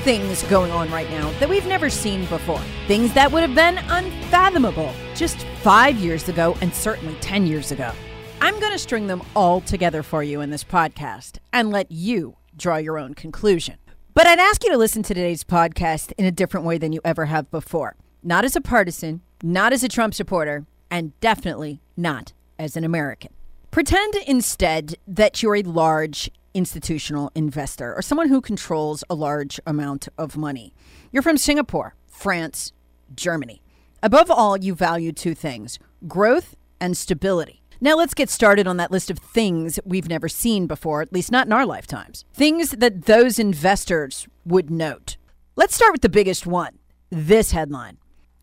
things going on right now that we've never seen before. Things that would have been unfathomable just five years ago and certainly 10 years ago. I'm going to string them all together for you in this podcast and let you draw your own conclusion. But I'd ask you to listen to today's podcast in a different way than you ever have before. Not as a partisan, not as a Trump supporter, and definitely not as an American. Pretend instead that you're a large institutional investor or someone who controls a large amount of money. You're from Singapore, France, Germany. Above all, you value two things growth and stability. Now, let's get started on that list of things we've never seen before, at least not in our lifetimes. Things that those investors would note. Let's start with the biggest one this headline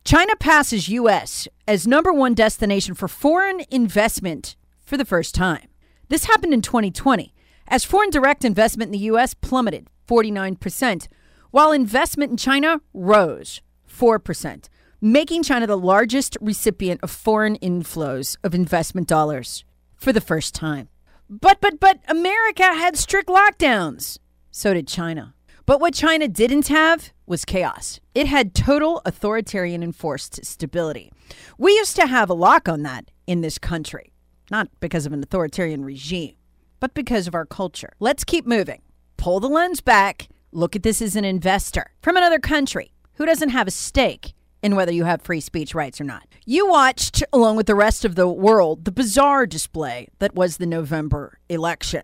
China passes U.S. as number one destination for foreign investment for the first time. This happened in 2020 as foreign direct investment in the U.S. plummeted 49%, while investment in China rose 4%, making China the largest recipient of foreign inflows of investment dollars for the first time. But, but, but America had strict lockdowns. So did China. But what China didn't have was chaos. It had total authoritarian enforced stability. We used to have a lock on that in this country, not because of an authoritarian regime but because of our culture. Let's keep moving. Pull the lens back. Look at this as an investor from another country who doesn't have a stake in whether you have free speech rights or not. You watched, along with the rest of the world, the bizarre display that was the November election.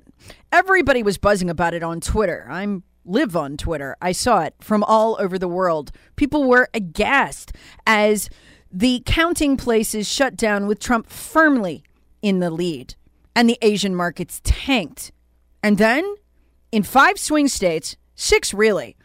Everybody was buzzing about it on Twitter. I'm live on Twitter. I saw it from all over the world. People were aghast as the counting places shut down with Trump firmly in the lead and the Asian markets tanked. And then in five swing states, six really,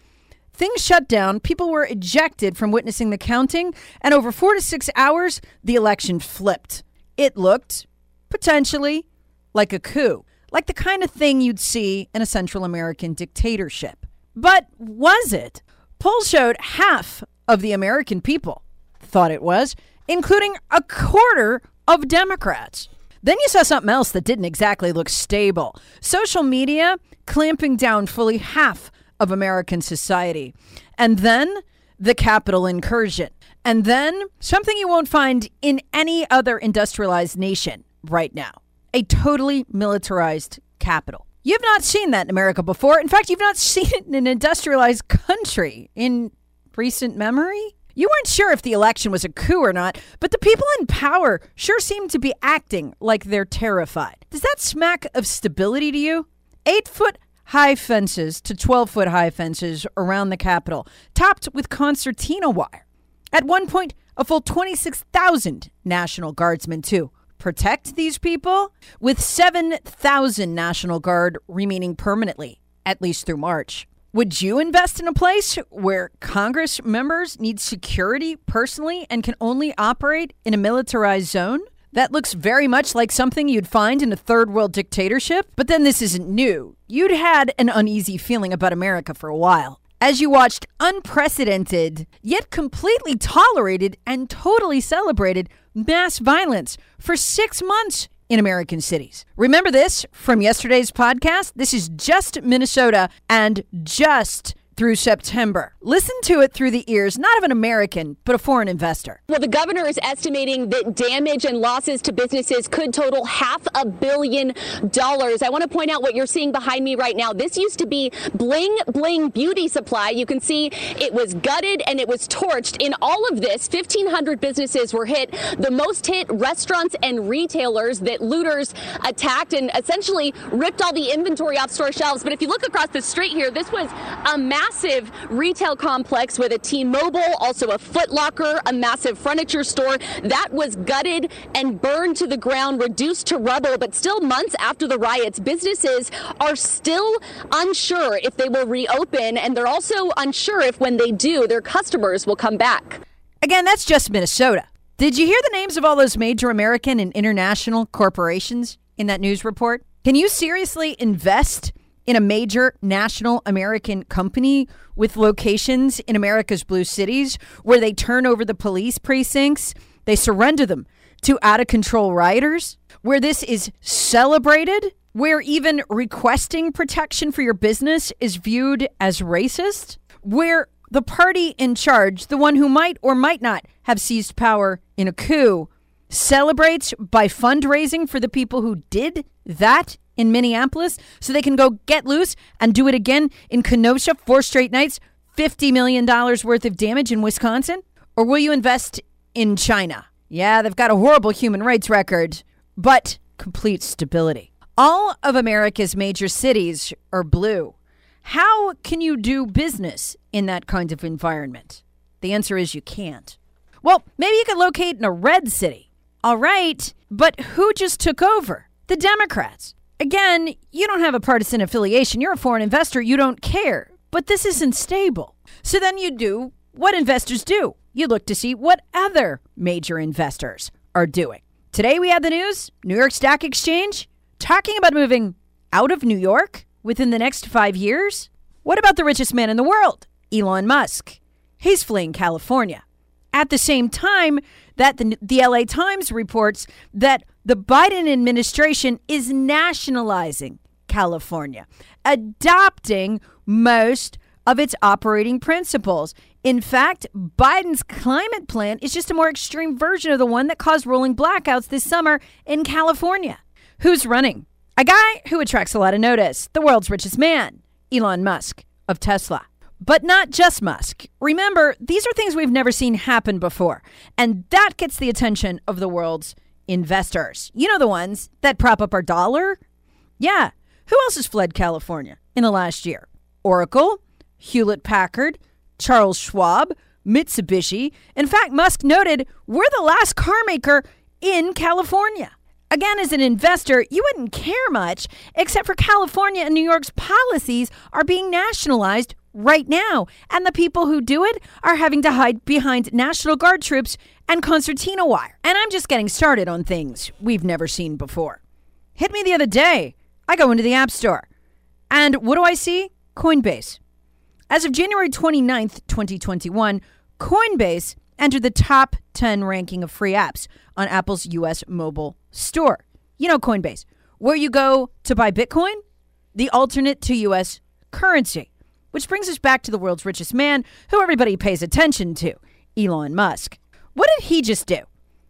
things shut down. People were ejected from witnessing the counting, and over four to six hours, the election flipped. It looked potentially like a coup, like the kind of thing you'd see in a Central American dictatorship. But was it? Polls showed half of the American people thought it was, including a quarter of Democrats. Then you saw something else that didn't exactly look stable social media clamping down fully half of American society. And then the Capitol incursion. And then something you won't find in any other industrialized nation right now a totally militarized Capitol. You've not seen that in America before. In fact, you've not seen it in an industrialized country in recent memory. You weren't sure if the election was a coup or not, but the people in power sure seem to be acting like they're terrified. Does that smack of stability to you? Eight foot high fences to 12 foot high fences around the Capitol, topped with concertina wire. At one point, a full 26,000 National Guardsmen, too. Protect these people? With 7,000 National Guard remaining permanently, at least through March. Would you invest in a place where Congress members need security personally and can only operate in a militarized zone? That looks very much like something you'd find in a third world dictatorship, but then this isn't new. You'd had an uneasy feeling about America for a while. As you watched unprecedented, yet completely tolerated and totally celebrated mass violence for six months in American cities. Remember this from yesterday's podcast? This is just Minnesota and just through September. Listen to it through the ears, not of an American, but a foreign investor. Well, the governor is estimating that damage and losses to businesses could total half a billion dollars. I want to point out what you're seeing behind me right now. This used to be Bling Bling Beauty Supply. You can see it was gutted and it was torched. In all of this, 1,500 businesses were hit. The most hit restaurants and retailers that looters attacked and essentially ripped all the inventory off store shelves. But if you look across the street here, this was a massive massive retail complex with a T-Mobile, also a Foot Locker, a massive furniture store that was gutted and burned to the ground, reduced to rubble. But still, months after the riots, businesses are still unsure if they will reopen, and they're also unsure if when they do, their customers will come back. Again, that's just Minnesota. Did you hear the names of all those major American and international corporations in that news report? Can you seriously invest in a major national American company with locations in America's blue cities where they turn over the police precincts, they surrender them to out of control rioters, where this is celebrated, where even requesting protection for your business is viewed as racist, where the party in charge, the one who might or might not have seized power in a coup, celebrates by fundraising for the people who did that in Minneapolis so they can go get loose and do it again in Kenosha four straight nights, $50 million worth of damage in Wisconsin? Or will you invest in China? Yeah, they've got a horrible human rights record, but complete stability. All of America's major cities are blue. How can you do business in that kind of environment? The answer is you can't. Well, maybe you could locate in a red city. All right, but who just took over? The Democrats. Again, you don't have a partisan affiliation. You're a foreign investor. You don't care. But this isn't stable. So then you do what investors do you look to see what other major investors are doing. Today we had the news New York Stock Exchange talking about moving out of New York within the next five years. What about the richest man in the world, Elon Musk? He's fleeing California. At the same time, that the, the LA Times reports that the Biden administration is nationalizing California, adopting most of its operating principles. In fact, Biden's climate plan is just a more extreme version of the one that caused rolling blackouts this summer in California. Who's running? A guy who attracts a lot of notice, the world's richest man, Elon Musk of Tesla. But not just Musk. Remember, these are things we've never seen happen before. And that gets the attention of the world's investors. You know the ones that prop up our dollar? Yeah. Who else has fled California in the last year? Oracle, Hewlett Packard, Charles Schwab, Mitsubishi. In fact, Musk noted we're the last car maker in California. Again, as an investor, you wouldn't care much, except for California and New York's policies are being nationalized right now. And the people who do it are having to hide behind National Guard troops and concertina wire. And I'm just getting started on things we've never seen before. Hit me the other day. I go into the App Store. And what do I see? Coinbase. As of January 29th, 2021, Coinbase entered the top 10 ranking of free apps on Apple's US mobile store. You know Coinbase, where you go to buy Bitcoin, the alternate to US currency. Which brings us back to the world's richest man, who everybody pays attention to, Elon Musk. What did he just do?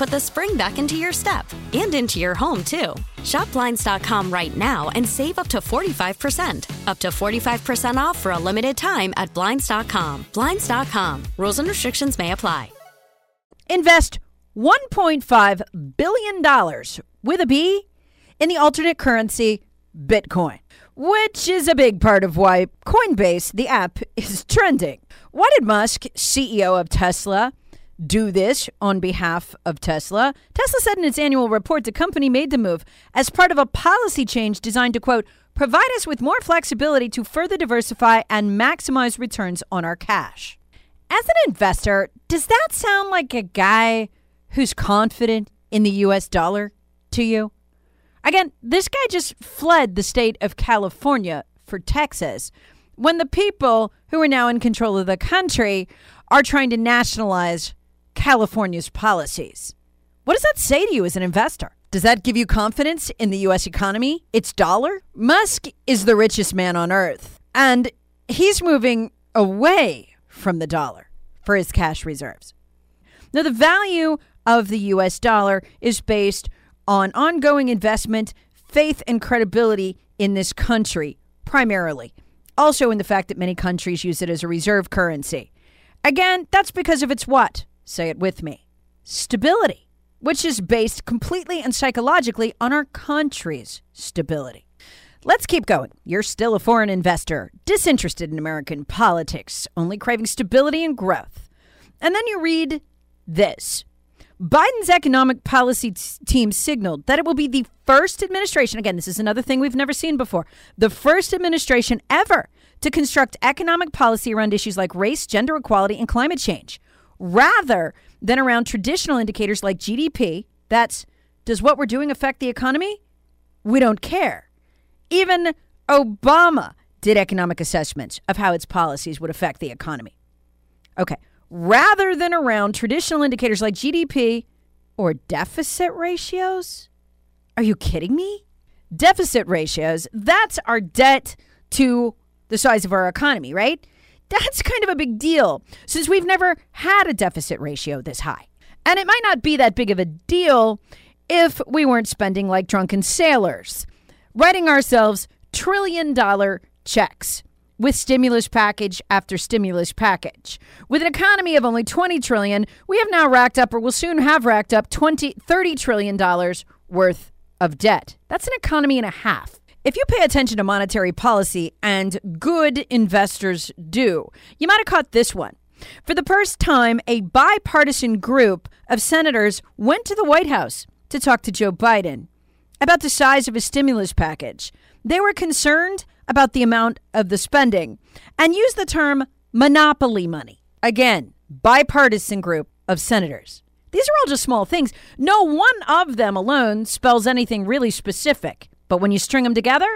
put the spring back into your step and into your home, too. Shop Blinds.com right now and save up to 45%. Up to 45% off for a limited time at Blinds.com. Blinds.com. Rules and restrictions may apply. Invest $1.5 billion with a B in the alternate currency Bitcoin, which is a big part of why Coinbase, the app, is trending. Why did Musk, CEO of Tesla, do this on behalf of Tesla? Tesla said in its annual report the company made the move as part of a policy change designed to, quote, provide us with more flexibility to further diversify and maximize returns on our cash. As an investor, does that sound like a guy who's confident in the US dollar to you? Again, this guy just fled the state of California for Texas when the people who are now in control of the country are trying to nationalize California's policies. What does that say to you as an investor? Does that give you confidence in the U.S. economy, its dollar? Musk is the richest man on earth, and he's moving away from the dollar for his cash reserves. Now, the value of the US dollar is based on ongoing investment, faith, and credibility in this country, primarily. Also, in the fact that many countries use it as a reserve currency. Again, that's because of its what? Say it with me stability, which is based completely and psychologically on our country's stability. Let's keep going. You're still a foreign investor, disinterested in American politics, only craving stability and growth. And then you read this Biden's economic policy t- team signaled that it will be the first administration, again, this is another thing we've never seen before, the first administration ever to construct economic policy around issues like race, gender equality, and climate change, rather than around traditional indicators like GDP. That's does what we're doing affect the economy? We don't care. Even Obama did economic assessments of how its policies would affect the economy. Okay, rather than around traditional indicators like GDP or deficit ratios? Are you kidding me? Deficit ratios, that's our debt to the size of our economy, right? That's kind of a big deal since we've never had a deficit ratio this high. And it might not be that big of a deal if we weren't spending like drunken sailors, writing ourselves trillion dollar checks with stimulus package after stimulus package. With an economy of only 20 trillion, we have now racked up or will soon have racked up 20 30 trillion dollars worth of debt. That's an economy and a half. If you pay attention to monetary policy and good investors do, you might have caught this one. For the first time, a bipartisan group of senators went to the White House to talk to Joe Biden about the size of his stimulus package. They were concerned about the amount of the spending and used the term monopoly money. Again, bipartisan group of senators. These are all just small things. No one of them alone spells anything really specific. But when you string them together,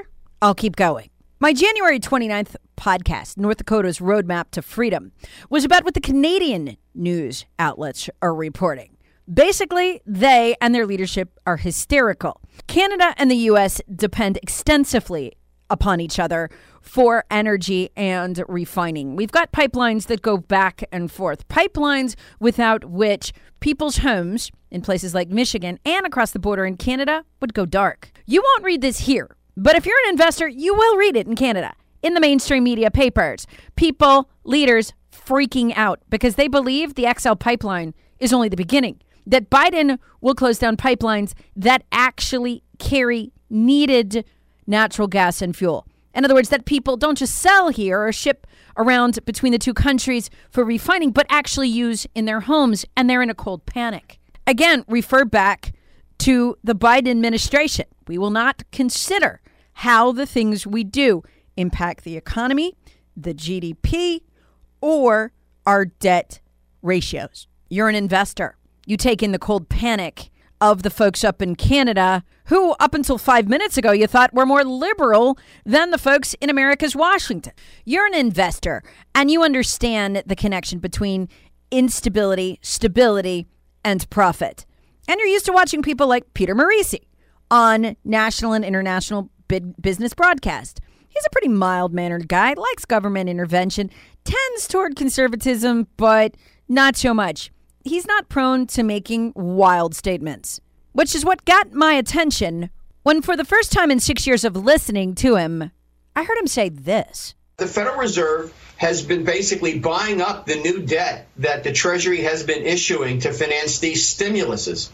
I'll keep going. My January 29th podcast, North Dakota's Roadmap to Freedom, was about what the Canadian news outlets are reporting. Basically, they and their leadership are hysterical. Canada and the U.S. depend extensively upon each other for energy and refining. We've got pipelines that go back and forth, pipelines without which people's homes in places like Michigan and across the border in Canada would go dark. You won't read this here, but if you're an investor, you will read it in Canada in the mainstream media papers. People, leaders freaking out because they believe the XL pipeline is only the beginning. That Biden will close down pipelines that actually carry needed natural gas and fuel. In other words, that people don't just sell here or ship around between the two countries for refining, but actually use in their homes, and they're in a cold panic. Again, refer back to the Biden administration. We will not consider how the things we do impact the economy, the GDP, or our debt ratios. You're an investor. You take in the cold panic of the folks up in Canada who, up until five minutes ago, you thought were more liberal than the folks in America's Washington. You're an investor and you understand the connection between instability, stability, and profit. And you're used to watching people like Peter Morici on national and international business broadcast. He's a pretty mild mannered guy, likes government intervention, tends toward conservatism, but not so much. He's not prone to making wild statements, which is what got my attention when, for the first time in six years of listening to him, I heard him say this. The Federal Reserve has been basically buying up the new debt that the Treasury has been issuing to finance these stimuluses.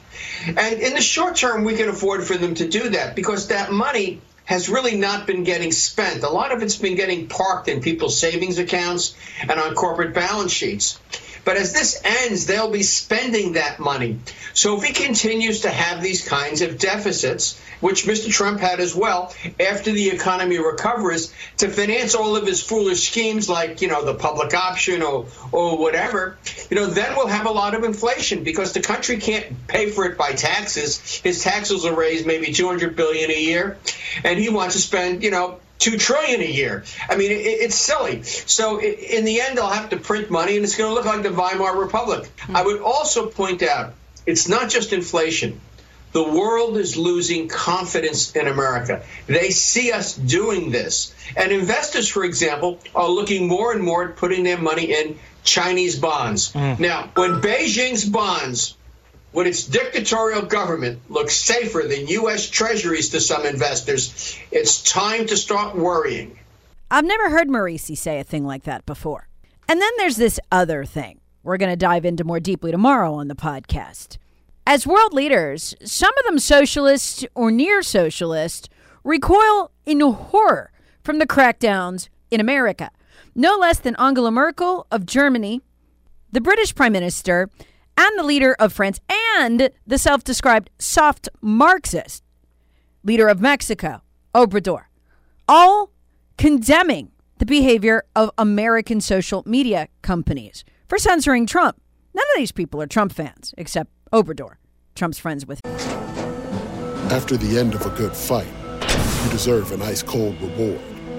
And in the short term, we can afford for them to do that because that money has really not been getting spent. A lot of it's been getting parked in people's savings accounts and on corporate balance sheets. But as this ends, they'll be spending that money. So if he continues to have these kinds of deficits, which Mr. Trump had as well, after the economy recovers, to finance all of his foolish schemes like, you know, the public option or, or whatever, you know, then we'll have a lot of inflation because the country can't pay for it by taxes. His taxes will raise maybe 200 billion a year, and he wants to spend, you know, two trillion a year. I mean, it, it's silly. So in the end, they'll have to print money, and it's going to look like the Weimar Republic. Mm-hmm. I would also point out it's not just inflation. The world is losing confidence in America. They see us doing this. And investors, for example, are looking more and more at putting their money in Chinese bonds. Mm. Now, when Beijing's bonds when its dictatorial government looks safer than U.S. treasuries to some investors, it's time to start worrying. I've never heard Morici say a thing like that before. And then there's this other thing we're going to dive into more deeply tomorrow on the podcast. As world leaders, some of them socialist or near socialist, recoil in horror from the crackdowns in America. No less than Angela Merkel of Germany, the British Prime Minister, and the leader of France and the self described soft Marxist leader of Mexico, Obrador, all condemning the behavior of American social media companies for censoring Trump. None of these people are Trump fans, except Obrador, Trump's friends with. After the end of a good fight, you deserve an ice cold reward.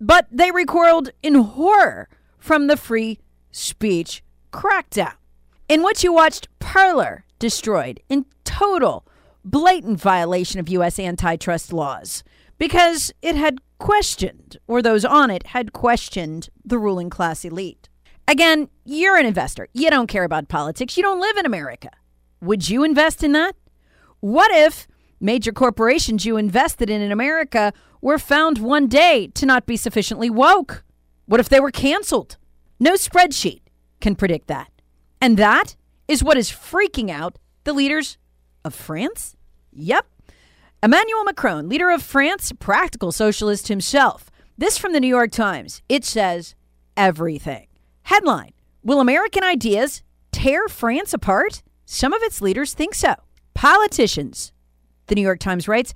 But they recoiled in horror from the free speech crackdown, in which you watched Parler destroyed in total, blatant violation of U.S. antitrust laws because it had questioned, or those on it had questioned, the ruling class elite. Again, you're an investor. You don't care about politics. You don't live in America. Would you invest in that? What if major corporations you invested in in America were found one day to not be sufficiently woke? What if they were canceled? No spreadsheet can predict that. And that is what is freaking out the leaders of France? Yep. Emmanuel Macron, leader of France, practical socialist himself. This from the New York Times. It says everything. Headline Will American ideas tear France apart? Some of its leaders think so. Politicians, the New York Times writes,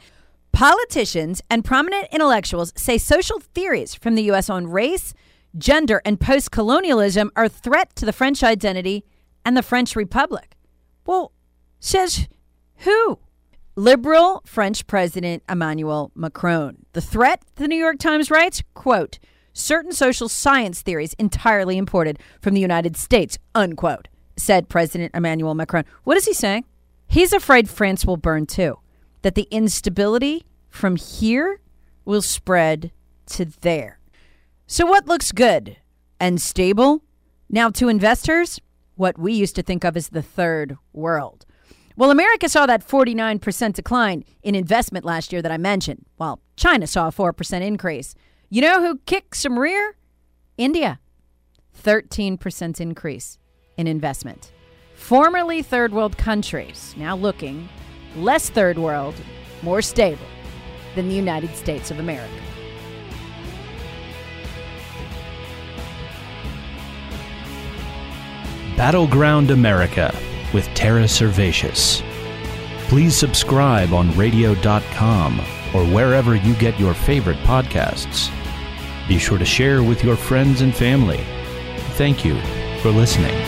Politicians and prominent intellectuals say social theories from the U.S. on race, gender, and post colonialism are a threat to the French identity and the French Republic. Well, says who? Liberal French President Emmanuel Macron. The threat, the New York Times writes, quote, certain social science theories entirely imported from the United States, unquote, said President Emmanuel Macron. What is he saying? He's afraid France will burn too, that the instability from here will spread to there. So, what looks good and stable? Now, to investors, what we used to think of as the third world. Well, America saw that 49% decline in investment last year that I mentioned, while China saw a 4% increase. You know who kicked some rear? India. 13% increase in investment. Formerly third world countries, now looking less third world, more stable than the United States of America. Battleground America with Tara Servatius. Please subscribe on radio.com or wherever you get your favorite podcasts. Be sure to share with your friends and family. Thank you for listening.